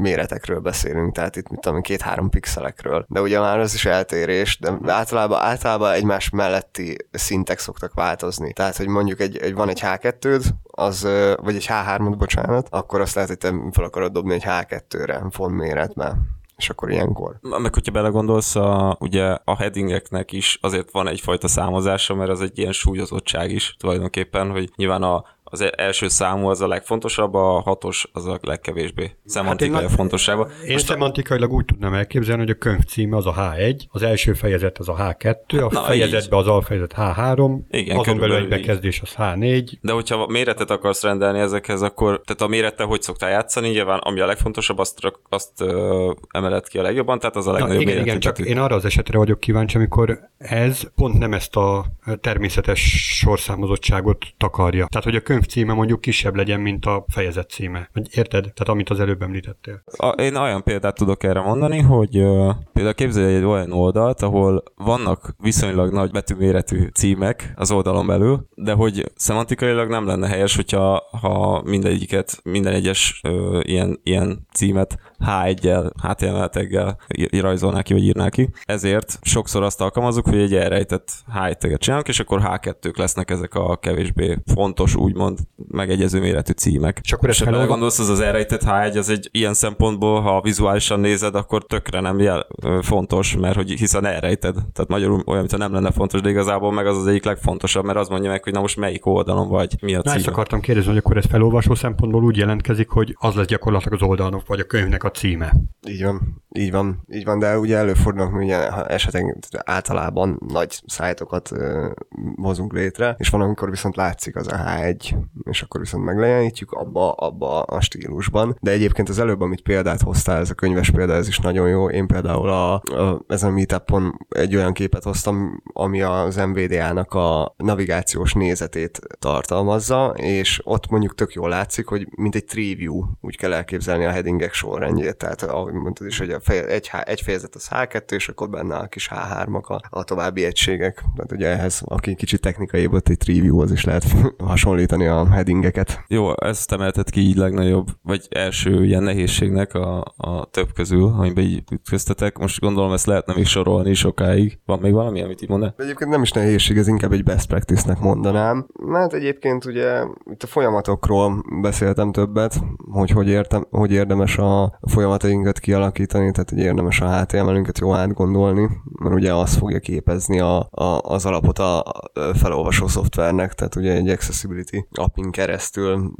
méretekről beszélünk, tehát itt mit tudom, két-három pixelekről, de ugye már az is eltérés, de általában, általában egymás melletti szintek szoktak változni. Tehát, hogy mondjuk egy, egy van egy H2-d, az, vagy egy H3-ot, bocsánat, akkor azt lehet, hogy te fel akarod dobni egy H2-re font méretben és akkor ilyenkor. Meg hogyha belegondolsz, a, ugye a headingeknek is azért van egyfajta számozása, mert az egy ilyen súlyozottság is tulajdonképpen, hogy nyilván a az első számú az a legfontosabb, a hatos az a legkevésbé szemantikai hát fontossága. Én Most szemantikailag úgy tudnám elképzelni, hogy a könyv címe az a H1, az első fejezet az a H2, a Na, fejezetbe az alfejezet H3, Igen, azon belül egy bekezdés az H4. De hogyha méretet akarsz rendelni ezekhez, akkor tehát a mérettel hogy szoktál játszani, nyilván ami a legfontosabb, azt, azt ö, emeled ki a legjobban, tehát az a legnagyobb Na, igen, igen, csak én arra az esetre vagyok kíváncsi, amikor ez pont nem ezt a természetes sorszámozottságot takarja. Tehát, hogy a könyv könyv címe mondjuk kisebb legyen, mint a fejezet címe. Vagy érted? Tehát amit az előbb említettél. A, én olyan példát tudok erre mondani, hogy uh, például képzelj egy olyan oldalt, ahol vannak viszonylag nagy betűméretű címek az oldalon belül, de hogy szemantikailag nem lenne helyes, hogyha ha mindegyiket, minden egyes uh, ilyen, ilyen címet H1-el, HTML taggel rajzolná ki, vagy írná ki. Ezért sokszor azt alkalmazunk, hogy egy elrejtett H1 tagget csinálunk, és akkor H2-k lesznek ezek a kevésbé fontos, úgymond megegyező méretű címek. És akkor ezt ha gondolsz, az az elrejtett H1, az egy ilyen szempontból, ha vizuálisan nézed, akkor tökre nem jel, fontos, mert hogy hiszen elrejted. Tehát magyarul olyan, mintha nem lenne fontos, de igazából meg az az egyik legfontosabb, mert az mondja meg, hogy na most melyik oldalon vagy, mi a cím. ezt akartam kérdezni, hogy akkor ez felolvasó szempontból úgy jelentkezik, hogy az lesz gyakorlatilag az oldalon, vagy a könyvnek a címe. Így van, így van, így van, de ugye előfordulnak, hogy esetleg általában nagy szájtokat hozunk létre, és van, amikor viszont látszik az a H1, és akkor viszont meglejenítjük abba, abba a stílusban. De egyébként az előbb, amit példát hoztál, ez a könyves példa, ez is nagyon jó. Én például a, a, ezen a meetupon egy olyan képet hoztam, ami az MVDA-nak a navigációs nézetét tartalmazza, és ott mondjuk tök jól látszik, hogy mint egy tree view, úgy kell elképzelni a headingek sorrendjét. Tehát ahogy mondtad is, hogy a feje, egy, egy fejezet az H2, és akkor benne a kis H3-ak a, a további egységek. Tehát ugye ehhez, aki kicsit technikai volt, egy az is lehet hasonlítani a headingeket. Jó, ezt emeltet ki így legnagyobb, vagy első ilyen nehézségnek a, a több közül, amiben így ütköztetek. Most gondolom ezt lehetne még sorolni sokáig. Van még valami, amit így mondaná? Egyébként nem is nehézség, ez inkább egy best practice-nek mondanám. Mert egyébként ugye itt a folyamatokról beszéltem többet, hogy hogy, értem, hogy érdemes a folyamatainkat kialakítani, tehát hogy érdemes a HTML-ünket jó átgondolni, mert ugye az fogja képezni a, a, az alapot a felolvasó szoftvernek, tehát ugye egy accessibility appin keresztül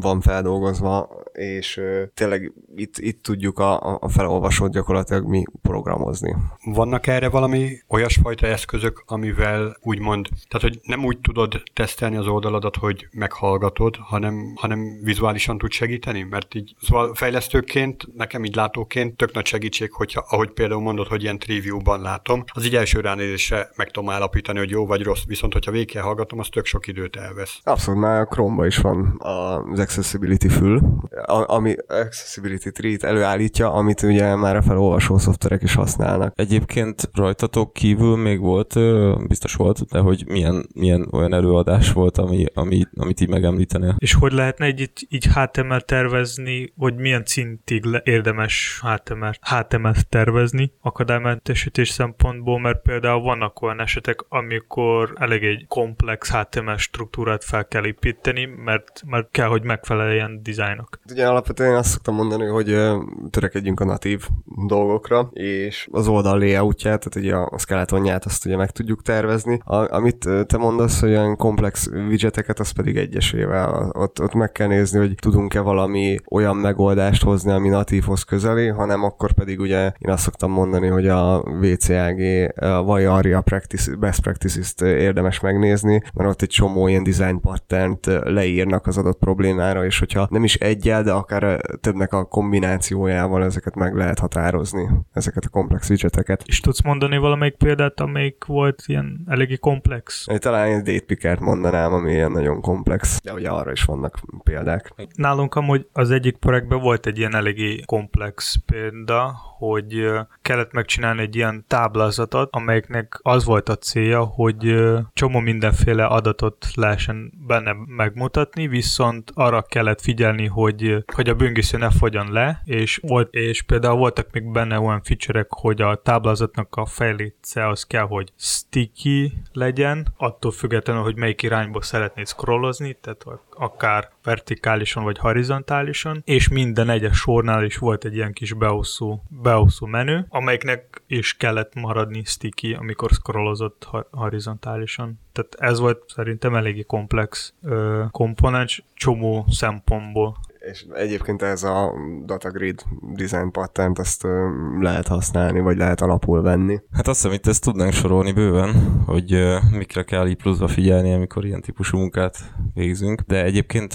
van feldolgozva, és tényleg itt, itt tudjuk a, a felolvasót gyakorlatilag mi programozni. Vannak erre valami olyasfajta eszközök, amivel úgymond, tehát hogy nem úgy tudod tesztelni az oldaladat, hogy meghallgatod, hanem, hanem vizuálisan tud segíteni? Mert így szóval fejlesztőként, nekem így látóként tök nagy segítség, hogyha, ahogy például mondod, hogy ilyen preview-ban látom, az így első ránézésre meg tudom állapítani, hogy jó vagy rossz, viszont hogyha végig hallgatom, az tök sok időt elvesz. Abszolút, már a Chrome-ba is van az Accessibility fül, ami Accessibility Tree-t előállítja, amit ugye már a felolvasó szoftverek is használnak. Egyébként rajtatok kívül még volt, biztos volt, de hogy milyen, milyen olyan előadás volt, ami, ami, amit így megemlítenél. És hogy lehetne egy így HTML tervezni, hogy milyen szintig érdemes HTML, HTML tervezni akadálymentesítés szempontból, mert például vannak olyan esetek, amikor elég egy komplex HTML struktúrát fel kell építeni, mert, mert kell, hogy megfeleljen dizájnok. Ugye alapvetően azt szoktam mondani, hogy törekedjünk a natív dolgokra, és az oldal layoutját, tehát ugye a skeletonját azt ugye meg tudjuk tervezni. A, amit te mondasz, hogy olyan komplex widgeteket, az pedig egyesével. Ott, ott meg kell nézni, hogy tudunk-e valami olyan megoldást hozni, ami natívhoz közeli, hanem akkor pedig ugye én azt szoktam mondani, hogy a VCAG vagy ARIA practice, best practices-t érdemes megnézni, mert ott egy csomó ilyen design pattern leírnak az adott problémára, és hogyha nem is egyel, de akár többnek a kombinációjával ezeket meg lehet határozni, ezeket a komplex widgeteket. És tudsz mondani valamelyik példát, amelyik volt ilyen eléggé komplex? Én talán egy date mondanám, ami ilyen nagyon komplex, de ugye arra is vannak példák. Nálunk amúgy az egyik projektben volt egy ilyen eléggé komplex példa, hogy kellett megcsinálni egy ilyen táblázatot, amelyiknek az volt a célja, hogy csomó mindenféle adatot lehessen benne megmutatni, viszont arra kellett figyelni, hogy, hogy a böngésző ne fogjon le, és, volt, és például voltak még benne olyan feature hogy a táblázatnak a fejléce az kell, hogy sticky legyen, attól függetlenül, hogy melyik irányból szeretnéd scrollozni, tehát akár vertikálisan vagy horizontálisan, és minden egyes sornál is volt egy ilyen kis beoszó, beoszó menü, amelyiknek is kellett maradni sticky, amikor scrollozott horizontálisan. Tehát ez volt szerintem eléggé komplex ö, komponens, csomó szempontból. És egyébként ez a Datagrid design patent, azt lehet használni, vagy lehet alapul venni. Hát azt hiszem, itt ezt tudnánk sorolni bőven, hogy mikre kell így pluszba figyelni, amikor ilyen típusú munkát végzünk. De egyébként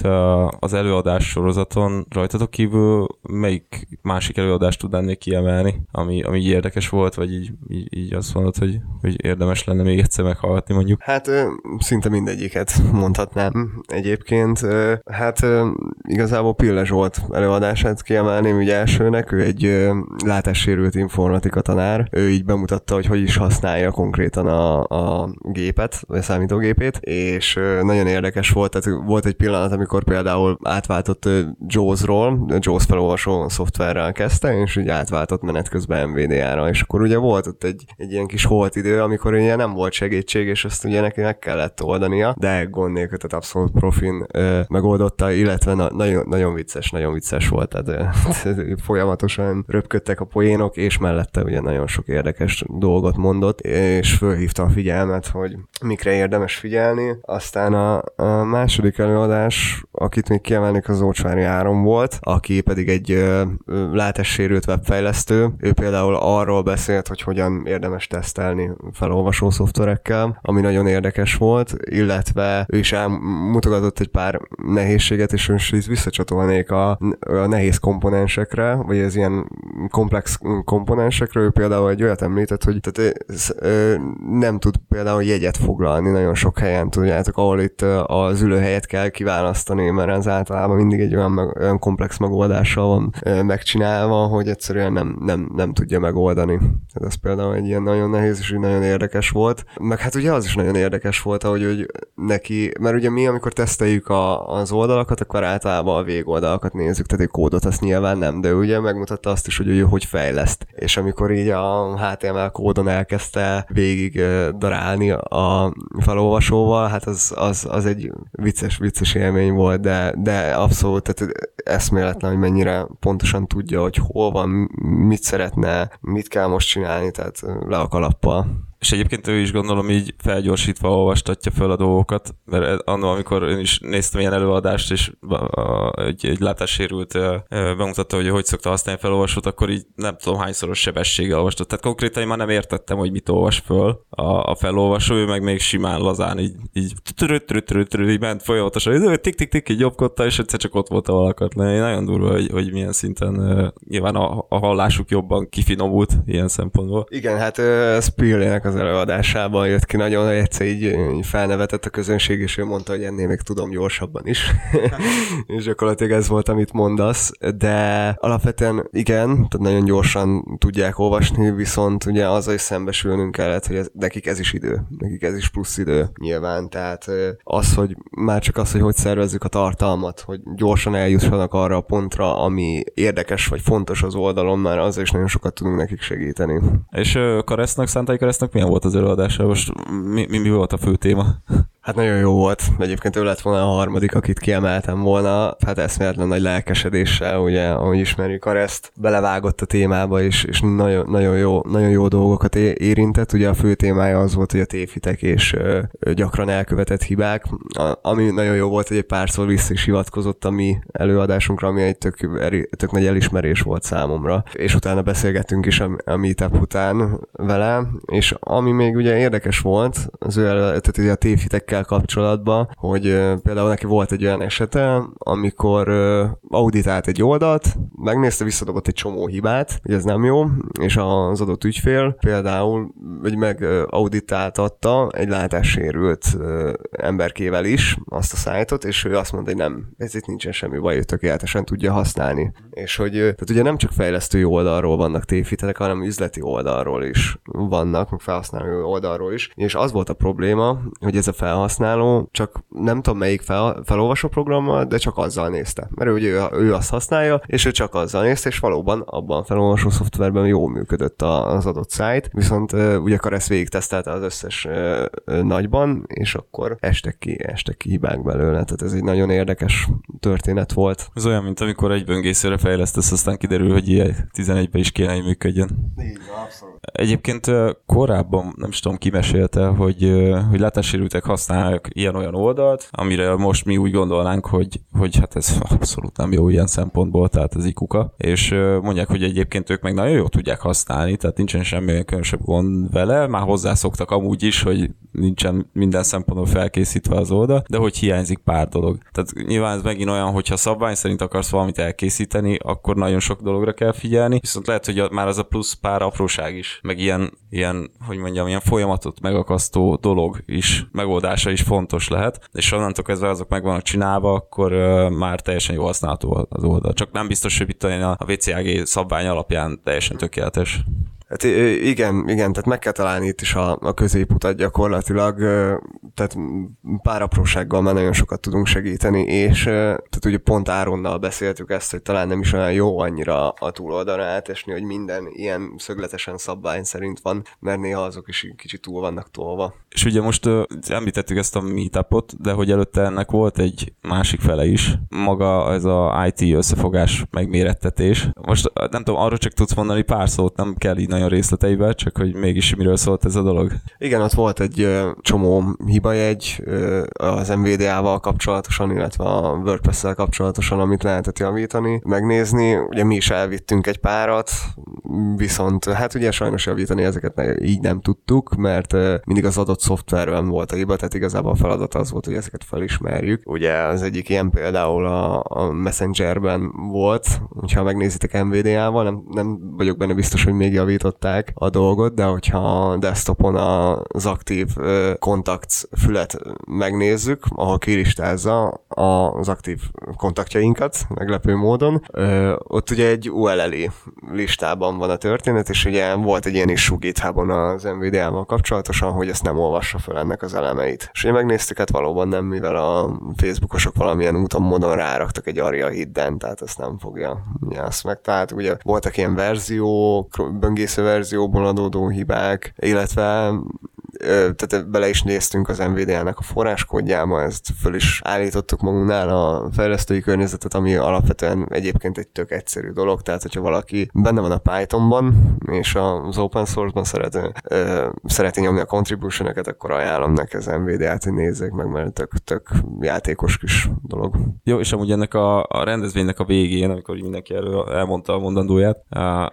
az előadás sorozaton rajtatok kívül melyik másik előadást tudnánk kiemelni, ami, ami így érdekes volt, vagy így, így, így azt mondod, hogy, hogy érdemes lenne még egyszer meghallgatni mondjuk? Hát szinte mindegyiket mondhatnám egyébként. Hát igazából Pille Zsolt előadását kiemelném ugye elsőnek, ő egy látássérült informatika tanár, ő így bemutatta, hogy hogy is használja konkrétan a, a gépet, vagy a számítógépét, és nagyon érdekes volt, tehát volt egy pillanat, amikor például átváltott JAWS-ról, JAWS felolvasó szoftverrel kezdte, és úgy átváltott menet közben NVDA-ra, és akkor ugye volt ott egy, egy ilyen kis holt idő, amikor ugye nem volt segítség, és azt ugye neki meg kellett oldania, de gond nélkül, tehát abszolút profin ö, megoldotta, illetve na, nagyon, nagyon vicces, nagyon vicces volt, tehát folyamatosan röpködtek a poénok, és mellette ugye nagyon sok érdekes dolgot mondott, és fölhívta a figyelmet, hogy mikre érdemes figyelni. Aztán a, a második előadás, akit még kiemelnék, az Ócsvári Áron volt, aki pedig egy ö, látássérült webfejlesztő. Ő például arról beszélt, hogy hogyan érdemes tesztelni felolvasó szoftverekkel, ami nagyon érdekes volt, illetve ő is elmutogatott egy pár nehézséget, és most is visszacsatolnék a, a nehéz komponensekre, vagy az ilyen komplex komponensekre. Ő például egy olyat említett, hogy tehát, nem tud például jegyet foglalni nagyon sok helyen, tudjátok, ahol itt az ülőhelyet kell kiválasztani, mert ez általában mindig egy olyan, meg, olyan komplex megoldással van megcsinálva, hogy egyszerűen nem, nem, nem tudja megoldani. Tehát ez például egy ilyen nagyon nehéz és nagyon érdekes volt. Meg hát ugye az is nagyon érdekes volt, ahogy hogy neki, mert ugye mi, amikor teszteljük a, az oldalakat, akkor általában a végoldalakat nézzük, tehát egy kódot azt nyilván nem, de ugye megmutatta azt is, hogy ő hogy fejleszt. És amikor így a HTML kódon elkezdte végig darálni a felolvasóval, hát az, az, az egy vicces, vicces élmény volt, de, de abszolút, tehát eszméletlen, hogy mennyire pontosan tudja, hogy hol van, mit szeretne, mit kell most csinálni, tehát le a kalappal. És egyébként ő is gondolom így felgyorsítva olvastatja fel a dolgokat, mert annól, amikor én is néztem ilyen előadást, és egy, egy látássérült bemutatta, hogy hogy szokta használni felolvasót, akkor így nem tudom hányszoros sebességgel olvastott. Tehát konkrétan én már nem értettem, hogy mit olvas föl a, a felolvasó, ő meg még simán lazán így, így, így ment folyamatosan, tik-tik-tik, így jobbkodta, és egyszer csak ott volt a valakat. Nagyon durva, hogy, hogy milyen szinten nyilván a, a hallásuk jobban kifinomult ilyen szempontból. Igen, hát Spillének az az előadásában jött ki nagyon, hogy egyszer így, felnevetett a közönség, és ő mondta, hogy ennél még tudom gyorsabban is. és gyakorlatilag ez volt, amit mondasz, de alapvetően igen, tehát nagyon gyorsan tudják olvasni, viszont ugye azzal is szembesülnünk kellett, hogy ez, nekik ez is idő, nekik ez is plusz idő nyilván, tehát az, hogy már csak az, hogy hogy szervezzük a tartalmat, hogy gyorsan eljussanak arra a pontra, ami érdekes vagy fontos az oldalon, már azzal is nagyon sokat tudunk nekik segíteni. És Karesznak, Szántai Karesznak mi milyen volt az előadása? Most mi, mi, mi volt a fő téma? Hát nagyon jó volt. Egyébként ő lett volna a harmadik, akit kiemeltem volna. Hát eszméletlen nagy lelkesedéssel, ugye, ahogy ismerjük a ezt, belevágott a témába, és, és nagyon, nagyon, jó, nagyon jó dolgokat érintett. Ugye a fő témája az volt, hogy a tévhitek és ö, gyakran elkövetett hibák, a, ami nagyon jó volt, hogy egy párszor vissza is hivatkozott a mi előadásunkra, ami egy tök, tök nagy elismerés volt számomra. És utána beszélgettünk is a, a meetup után vele, és ami még ugye érdekes volt, az ő elő, tehát ugye a tévhitek cikkekkel kapcsolatban, hogy például neki volt egy olyan esete, amikor auditált egy oldalt, megnézte, visszadobott egy csomó hibát, hogy ez nem jó, és az adott ügyfél például vagy meg auditáltatta egy látássérült emberkével is azt a szájtot, és ő azt mondta, hogy nem, ez itt nincsen semmi baj, ő tökéletesen tudja használni. És hogy tehát ugye nem csak fejlesztői oldalról vannak tévhitelek, hanem üzleti oldalról is vannak, meg felhasználó oldalról is. És az volt a probléma, hogy ez a felhasználó felhasználó, csak nem tudom melyik fel, felolvasó programmal, de csak azzal nézte. Mert ő, ő, ő azt használja, és ő csak azzal nézte, és valóban abban a felolvasó szoftverben jól működött az adott szájt, viszont ugye Karesz végig tesztelte az összes nagyban, és akkor estek ki, estek ki hibák belőle. Tehát ez egy nagyon érdekes történet volt. Ez olyan, mint amikor egy böngészőre fejlesztesz, aztán kiderül, hogy ilyen 11-ben is kéne, hogy működjön. Így, abszolút. Egyébként korábban, nem is tudom, ki mesélte, hogy, hogy látássérültek használják használnak ilyen-olyan oldalt, amire most mi úgy gondolnánk, hogy, hogy hát ez abszolút nem jó ilyen szempontból, tehát ez ikuka, és mondják, hogy egyébként ők meg nagyon jól tudják használni, tehát nincsen semmi olyan különösebb gond vele, már hozzászoktak amúgy is, hogy nincsen minden szempontból felkészítve az oldal, de hogy hiányzik pár dolog. Tehát nyilván ez megint olyan, hogyha szabvány szerint akarsz valamit elkészíteni, akkor nagyon sok dologra kell figyelni, viszont lehet, hogy már az a plusz pár apróság is, meg ilyen, ilyen hogy mondjam, ilyen folyamatot megakasztó dolog is, megoldása is fontos lehet, és onnantól kezdve azok meg vannak csinálva, akkor uh, már teljesen jó használható az oldal. Csak nem biztos, hogy itt a WCAG szabvány alapján teljesen tökéletes. Hát igen, igen, tehát meg kell találni itt is a, a középutat gyakorlatilag, tehát pár aprósággal már nagyon sokat tudunk segíteni, és tehát ugye pont Áronnal beszéltük ezt, hogy talán nem is olyan jó annyira a túloldalra átesni, hogy minden ilyen szögletesen szabvány szerint van, mert néha azok is kicsit túl vannak tolva. És ugye most említettük ezt a meetupot, de hogy előtte ennek volt egy másik fele is, maga ez a IT összefogás megmérettetés. Most nem tudom, arról csak tudsz mondani pár szót, nem kell így nagyon részleteibe, csak hogy mégis miről szólt ez a dolog. Igen, ott volt egy csomó hibajegy az MVDA-val kapcsolatosan, illetve a WordPress-szel kapcsolatosan, amit lehetett javítani, megnézni. Ugye mi is elvittünk egy párat, viszont hát ugye sajnos javítani ezeket így nem tudtuk, mert mindig az adott szoftverben volt a hiba, tehát igazából a feladat az volt, hogy ezeket felismerjük. Ugye az egyik ilyen például a, a Messengerben volt, hogyha megnézitek MVDA-val, nem, nem vagyok benne biztos, hogy még javít javították a dolgot, de hogyha desktopon az aktív kontakt fület megnézzük, ahol kiristázza az aktív kontaktjainkat, meglepő módon, ott ugye egy ULL listában van a történet, és ugye volt egy ilyen is GitHubon az NVIDIA-val kapcsolatosan, hogy ezt nem olvassa fel ennek az elemeit. És ugye megnéztük, hát valóban nem, mivel a Facebookosok valamilyen úton, módon ráraktak egy Aria hidden, tehát ezt nem fogja ugye azt meg. Tehát ugye voltak ilyen verziók, böngésző verzióból adódó hibák, illetve tehát bele is néztünk az NVIDIA-nek a forráskódjába, ezt föl is állítottuk magunknál a fejlesztői környezetet, ami alapvetően egyébként egy tök egyszerű dolog, tehát hogyha valaki benne van a Pythonban, és az open source-ban szeret, ö, szereti nyomni a contribution akkor ajánlom neki az NVIDIA-t, hogy nézzék meg, mert tök, tök játékos kis dolog. Jó, és amúgy ennek a, a rendezvénynek a végén, amikor mindenki erről elmondta a mondandóját,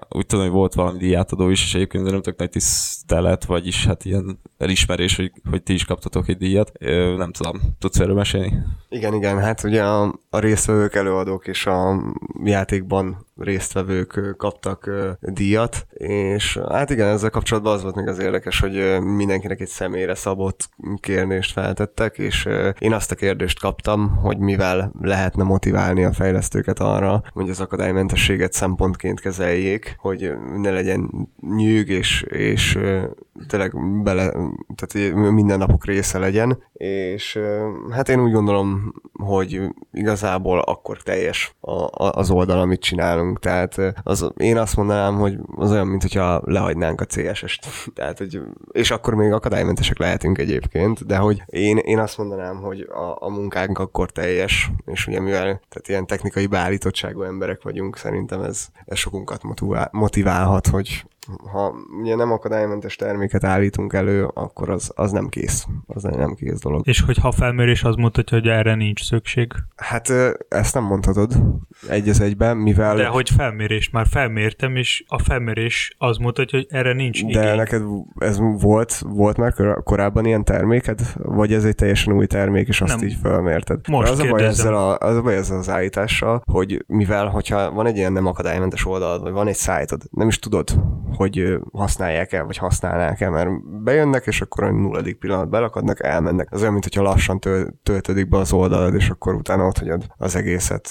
úgy tudom, hogy volt valami díjátadó is, és egyébként nem tök nagy tisztelet, vagyis hát ilyen elismerés, hogy, hogy ti is kaptatok egy díjat. Nem tudom, tudsz erről mesélni? Igen, igen, hát ugye a, a résztvevők, előadók és a játékban résztvevők kaptak díjat, és hát igen, ezzel kapcsolatban az volt még az érdekes, hogy mindenkinek egy személyre szabott kérdést feltettek, és én azt a kérdést kaptam, hogy mivel lehetne motiválni a fejlesztőket arra, hogy az akadálymentességet szempontként kezeljék, hogy ne legyen nyűg, és, és tényleg bele, tehát minden napok része legyen, és hát én úgy gondolom, hogy igazából akkor teljes az oldal, amit csinálunk, tehát az, én azt mondanám, hogy az olyan, mint hogyha lehagynánk a CSS-t, tehát, hogy, és akkor még akadálymentesek lehetünk egyébként, de hogy én, én azt mondanám, hogy a, a munkánk akkor teljes, és ugye mivel tehát ilyen technikai beállítottságú emberek vagyunk, szerintem ez, ez sokunkat motiválhat, hogy ha ugye nem akadálymentes terméket állítunk elő, akkor az, az nem kész. Az nem kész dolog. És hogyha felmérés az mutatja, hogy erre nincs szükség? Hát ezt nem mondhatod egy az egyben, mivel... De hogy felmérés, már felmértem, és a felmérés az mutatja, hogy erre nincs De igény. neked ez volt, volt már korábban ilyen terméked? Vagy ez egy teljesen új termék, és azt nem. így felmérted? Most az a, baj ezzel a, az a baj ezzel az állítással, hogy mivel, hogyha van egy ilyen nem akadálymentes oldalad, vagy van egy szájtod, nem is tudod, hogy használják-e, vagy használnák-e, mert bejönnek, és akkor a nulladik pillanat belakadnak, elmennek. Az olyan, mintha lassan töltődik be az oldalad, és akkor utána ott hagyod az egészet.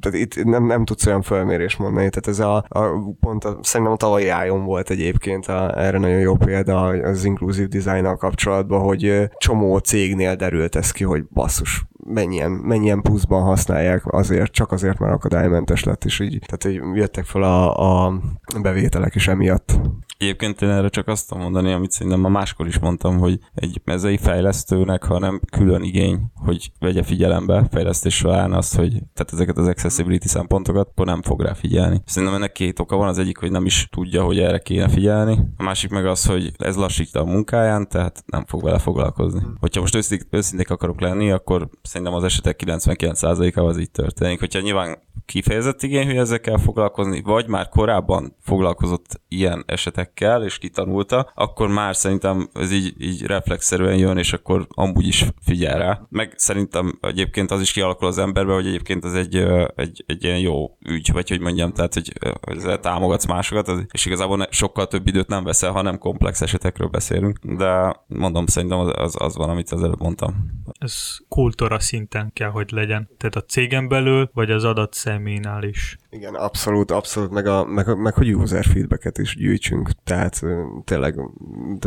Tehát itt nem, nem tudsz olyan fölmérés mondani, tehát ez a, a pont a, szerintem a tavalyi ájon volt egyébként a, erre nagyon jó példa az inkluzív dizájnnal kapcsolatban, hogy csomó cégnél derült ez ki, hogy basszus, mennyien, mennyien pluszban használják azért, csak azért, mert akadálymentes lett, és így, tehát hogy jöttek fel a, a bevételek is emiatt. Egyébként én erre csak azt tudom mondani, amit szerintem ma máskor is mondtam, hogy egy mezei fejlesztőnek, hanem külön igény, hogy vegye figyelembe fejlesztés során azt, hogy tehát ezeket az accessibility szempontokat, akkor nem fog rá figyelni. Szerintem ennek két oka van, az egyik, hogy nem is tudja, hogy erre kéne figyelni, a másik meg az, hogy ez lassítja a munkáján, tehát nem fog vele foglalkozni. Hogyha most őszinték akarok lenni, akkor szerintem az esetek 99%-a az így történik. Hogyha nyilván kifejezett igény, hogy ezekkel foglalkozni, vagy már korábban foglalkozott ilyen esetekkel, és kitanulta, akkor már szerintem ez így, így reflexzerűen jön, és akkor amúgy is figyel rá. Meg szerintem egyébként az is kialakul az emberbe, hogy egyébként ez egy, egy, egy ilyen jó ügy, vagy hogy mondjam, tehát hogy ezzel támogatsz másokat, és igazából sokkal több időt nem veszel, hanem komplex esetekről beszélünk, de mondom, szerintem az, az, az van, amit az előbb mondtam. Ez kultúra szinten kell, hogy legyen. Tehát a cégen belül, vagy az adat személynál is. Igen, abszolút, abszolút, meg, a, meg, meg hogy user feedbacket is gyűjtsünk, tehát tényleg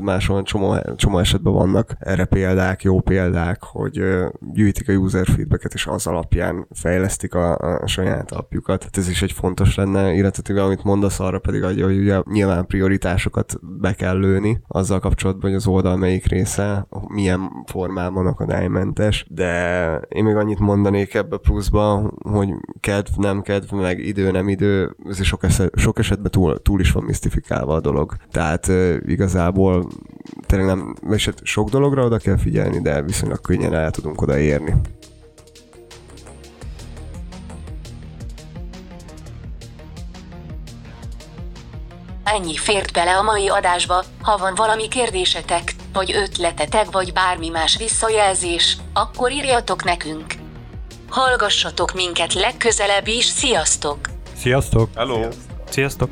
máshol csomó, csomó esetben vannak erre példák, jó példák, hogy gyűjtik a user feedbacket, és az alapján fejlesztik a, a saját apjukat. Hát ez is egy fontos lenne, illetve amit mondasz arra pedig, hogy ugye nyilván prioritásokat be kell lőni azzal kapcsolatban, hogy az oldal melyik része, milyen formában akadálymentes, de én még annyit mondanék ebbe pluszba, hogy kedv, nem kedv, meg idő, nem idő, ez sok, eset, sok esetben túl, túl is van misztifikálva a dolog. Tehát uh, igazából tényleg nem, és hát sok dologra oda kell figyelni, de viszonylag könnyen el tudunk odaérni. Ennyi fért bele a mai adásba, ha van valami kérdésetek, vagy ötletetek, vagy bármi más visszajelzés, akkor írjatok nekünk. Hallgassatok minket legközelebb is, sziasztok! Sziasztok! Hello! Sziasztok!